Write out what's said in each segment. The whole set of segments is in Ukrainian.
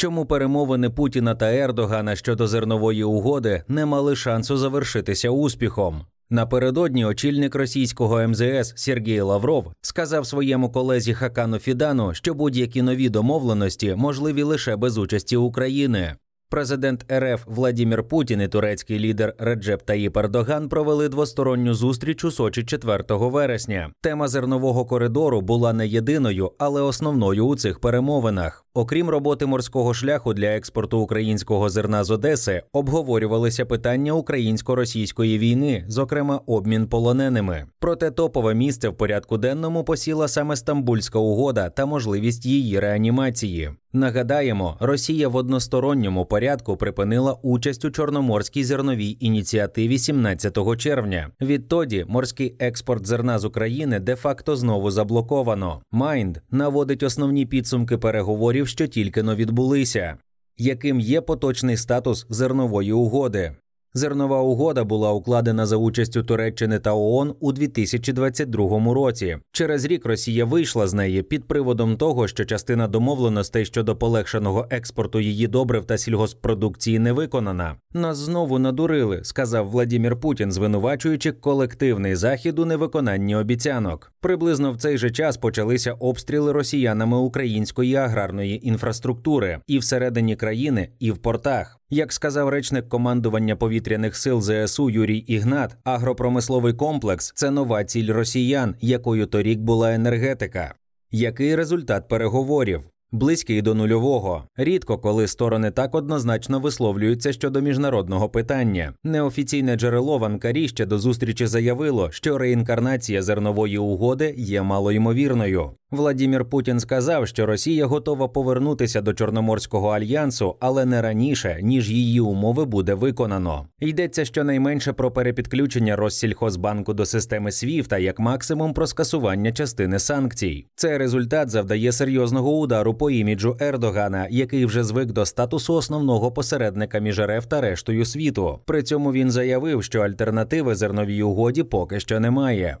Чому перемовини Путіна та Ердогана щодо зернової угоди не мали шансу завершитися успіхом? Напередодні очільник російського МЗС Сергій Лавров сказав своєму колезі Хакану Фідану, що будь-які нові домовленості можливі лише без участі України. Президент РФ Владімір Путін і турецький лідер Реджеп Таїп Ердоган провели двосторонню зустріч у Сочі 4 вересня. Тема зернового коридору була не єдиною, але основною у цих перемовинах. Окрім роботи морського шляху для експорту українського зерна з Одеси, обговорювалися питання українсько-російської війни, зокрема обмін полоненими. Проте топове місце в порядку денному посіла саме Стамбульська угода та можливість її реанімації. Нагадаємо, Росія в односторонньому порядку припинила участь у чорноморській зерновій ініціативі 17 червня. Відтоді морський експорт зерна з України де-факто знову заблоковано. Майнд наводить основні підсумки переговорів, що тільки но відбулися. Яким є поточний статус зернової угоди? Зернова угода була укладена за участю Туреччини та ООН у 2022 році. Через рік Росія вийшла з неї під приводом того, що частина домовленостей щодо полегшеного експорту її добрив та сільгоспродукції не виконана. Нас знову надурили, сказав Владімір Путін, звинувачуючи колективний захід у невиконанні обіцянок. Приблизно в цей же час почалися обстріли росіянами української аграрної інфраструктури і всередині країни, і в портах. Як сказав речник командування повітряних сил ЗСУ Юрій Ігнат, агропромисловий комплекс це нова ціль росіян, якою торік була енергетика. Який результат переговорів? Близький до нульового. Рідко коли сторони так однозначно висловлюються щодо міжнародного питання. Неофіційне джерело в Анкарі ще до зустрічі заявило, що реінкарнація зернової угоди є малоймовірною. Владімір Путін сказав, що Росія готова повернутися до Чорноморського альянсу, але не раніше ніж її умови буде виконано. Йдеться щонайменше про перепідключення Россільхозбанку до системи SWIFT, як максимум про скасування частини санкцій. Цей результат завдає серйозного удару по іміджу Ердогана, який вже звик до статусу основного посередника між РФ та рештою світу. При цьому він заявив, що альтернативи зерновій угоді поки що немає.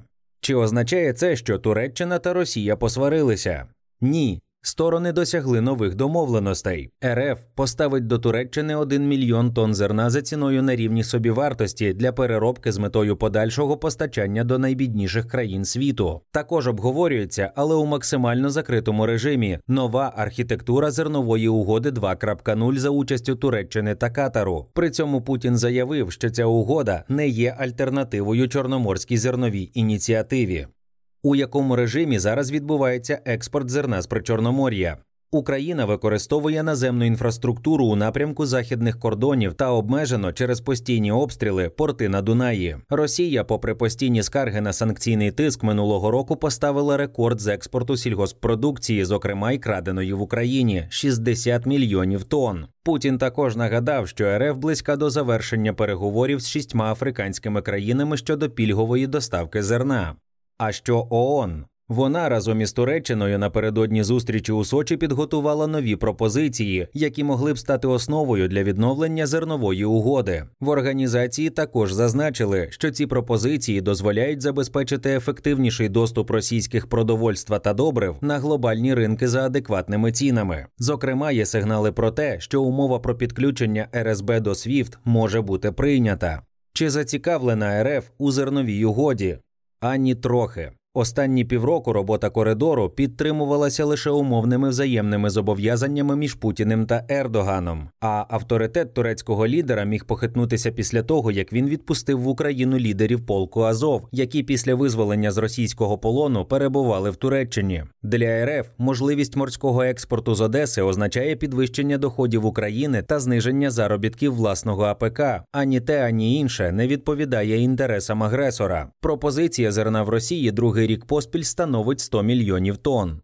Чи означає це, що Туреччина та Росія посварилися? Ні. Сторони досягли нових домовленостей. РФ поставить до Туреччини 1 мільйон тонн зерна за ціною на рівні собівартості для переробки з метою подальшого постачання до найбідніших країн світу. Також обговорюється, але у максимально закритому режимі нова архітектура зернової угоди 2.0 за участю Туреччини та Катару. При цьому Путін заявив, що ця угода не є альтернативою чорноморській зерновій ініціативі у якому режимі зараз відбувається експорт зерна з Причорномор'я. Україна використовує наземну інфраструктуру у напрямку західних кордонів та обмежено через постійні обстріли порти на Дунаї. Росія, попри постійні скарги на санкційний тиск, минулого року поставила рекорд з експорту сільгоспродукції, зокрема й краденої в Україні 60 мільйонів тонн. Путін також нагадав, що РФ близька до завершення переговорів з шістьма африканськими країнами щодо пільгової доставки зерна. А що ООН? Вона разом із Туреччиною напередодні зустрічі у Сочі підготувала нові пропозиції, які могли б стати основою для відновлення зернової угоди. В організації також зазначили, що ці пропозиції дозволяють забезпечити ефективніший доступ російських продовольства та добрив на глобальні ринки за адекватними цінами. Зокрема, є сигнали про те, що умова про підключення РСБ до SWIFT може бути прийнята. Чи зацікавлена РФ у зерновій угоді? Ані трохи. Останні півроку робота коридору підтримувалася лише умовними взаємними зобов'язаннями між Путіним та Ердоганом. А авторитет турецького лідера міг похитнутися після того, як він відпустив в Україну лідерів полку Азов, які після визволення з російського полону перебували в Туреччині. Для РФ можливість морського експорту з Одеси означає підвищення доходів України та зниження заробітків власного АПК. Ані те, ані інше не відповідає інтересам агресора. Пропозиція зерна в Росії другий рік поспіль становить 100 мільйонів тонн.